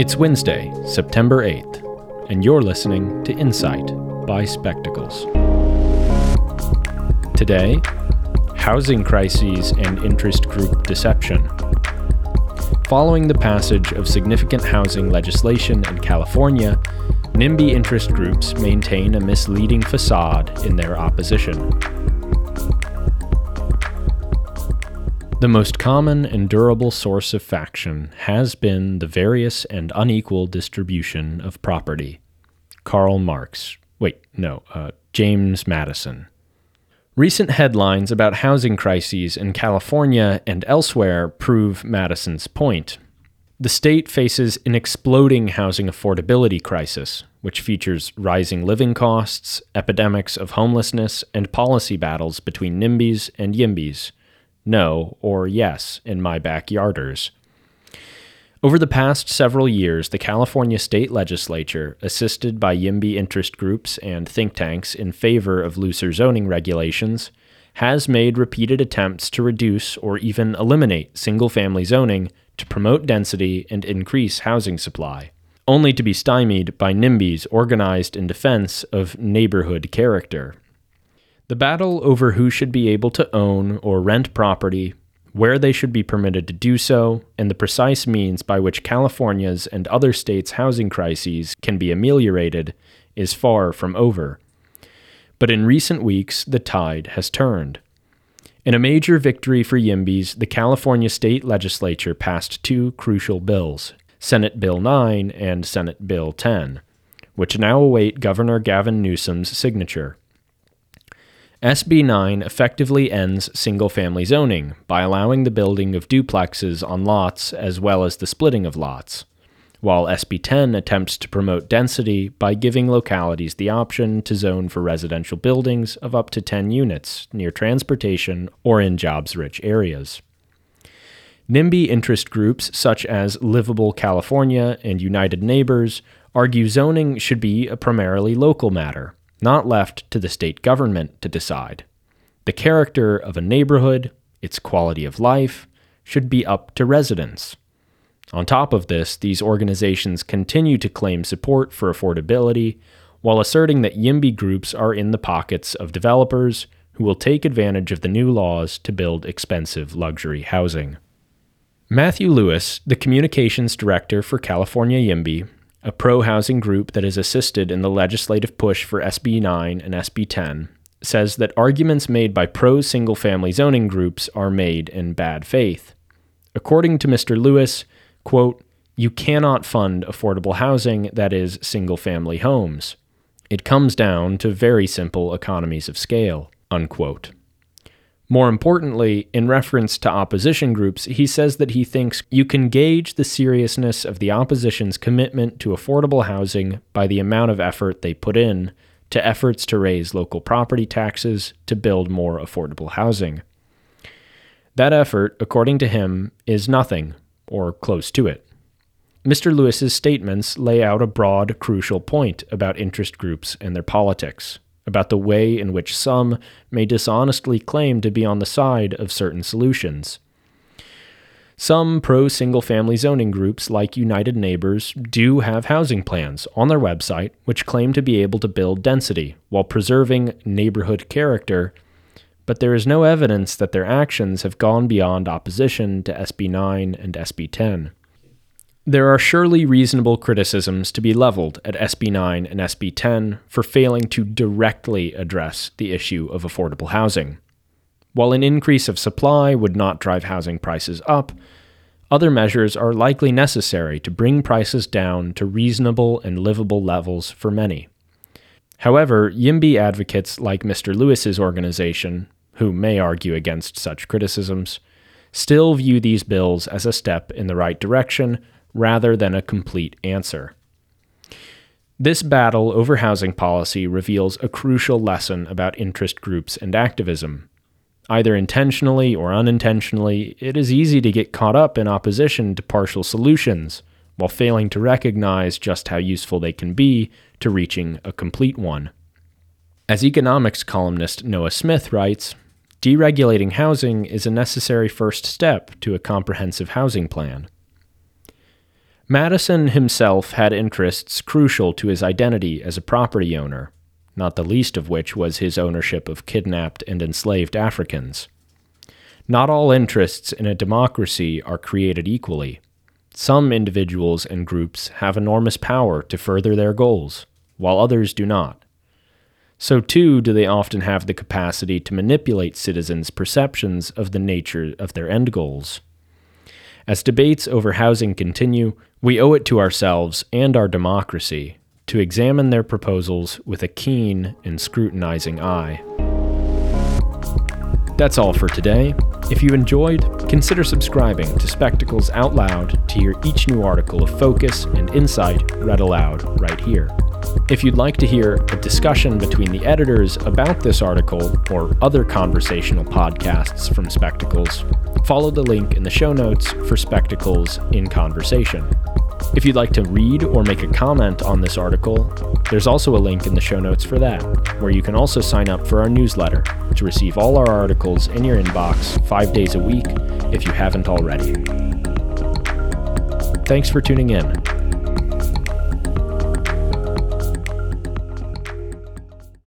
It's Wednesday, September 8th, and you're listening to Insight by Spectacles. Today, housing crises and interest group deception. Following the passage of significant housing legislation in California, NIMBY interest groups maintain a misleading facade in their opposition. The most common and durable source of faction has been the various and unequal distribution of property. Karl Marx. Wait, no, uh, James Madison. Recent headlines about housing crises in California and elsewhere prove Madison's point. The state faces an exploding housing affordability crisis, which features rising living costs, epidemics of homelessness, and policy battles between NIMBYs and YIMBYs no, or yes in my backyarders. Over the past several years, the California state legislature, assisted by YIMBY interest groups and think tanks in favor of looser zoning regulations, has made repeated attempts to reduce or even eliminate single family zoning to promote density and increase housing supply, only to be stymied by NIMBYs organized in defense of neighborhood character. The battle over who should be able to own or rent property, where they should be permitted to do so, and the precise means by which California's and other states' housing crises can be ameliorated is far from over. But in recent weeks, the tide has turned. In a major victory for YIMBYs, the California state legislature passed two crucial bills Senate Bill 9 and Senate Bill 10, which now await Governor Gavin Newsom's signature. SB 9 effectively ends single family zoning by allowing the building of duplexes on lots as well as the splitting of lots, while SB 10 attempts to promote density by giving localities the option to zone for residential buildings of up to 10 units near transportation or in jobs rich areas. NIMBY interest groups such as Livable California and United Neighbors argue zoning should be a primarily local matter not left to the state government to decide. The character of a neighborhood, its quality of life, should be up to residents. On top of this, these organizations continue to claim support for affordability while asserting that YIMBY groups are in the pockets of developers who will take advantage of the new laws to build expensive luxury housing. Matthew Lewis, the communications director for California YIMBY, a pro housing group that has assisted in the legislative push for SB 9 and SB 10, says that arguments made by pro single family zoning groups are made in bad faith. According to Mr. Lewis, quote, you cannot fund affordable housing that is single family homes. It comes down to very simple economies of scale. Unquote. More importantly, in reference to opposition groups, he says that he thinks you can gauge the seriousness of the opposition's commitment to affordable housing by the amount of effort they put in to efforts to raise local property taxes to build more affordable housing. That effort, according to him, is nothing, or close to it. Mr. Lewis's statements lay out a broad, crucial point about interest groups and their politics about the way in which some may dishonestly claim to be on the side of certain solutions. Some pro single family zoning groups, like United Neighbors, do have housing plans on their website which claim to be able to build density while preserving neighborhood character, but there is no evidence that their actions have gone beyond opposition to SB 9 and SB 10. There are surely reasonable criticisms to be leveled at SB 9 and SB 10 for failing to directly address the issue of affordable housing. While an increase of supply would not drive housing prices up, other measures are likely necessary to bring prices down to reasonable and livable levels for many. However, YIMBY advocates like Mr. Lewis's organization, who may argue against such criticisms, still view these bills as a step in the right direction rather than a complete answer. This battle over housing policy reveals a crucial lesson about interest groups and activism. Either intentionally or unintentionally, it is easy to get caught up in opposition to partial solutions while failing to recognize just how useful they can be to reaching a complete one. As economics columnist Noah Smith writes, deregulating housing is a necessary first step to a comprehensive housing plan. Madison himself had interests crucial to his identity as a property owner, not the least of which was his ownership of kidnapped and enslaved Africans. Not all interests in a democracy are created equally. Some individuals and groups have enormous power to further their goals, while others do not. So, too, do they often have the capacity to manipulate citizens' perceptions of the nature of their end goals. As debates over housing continue, we owe it to ourselves and our democracy to examine their proposals with a keen and scrutinizing eye. That's all for today. If you enjoyed, consider subscribing to Spectacles Out Loud to hear each new article of focus and insight read aloud right here. If you'd like to hear a discussion between the editors about this article or other conversational podcasts from Spectacles, follow the link in the show notes for Spectacles in Conversation. If you'd like to read or make a comment on this article, there's also a link in the show notes for that, where you can also sign up for our newsletter to receive all our articles in your inbox five days a week if you haven't already. Thanks for tuning in.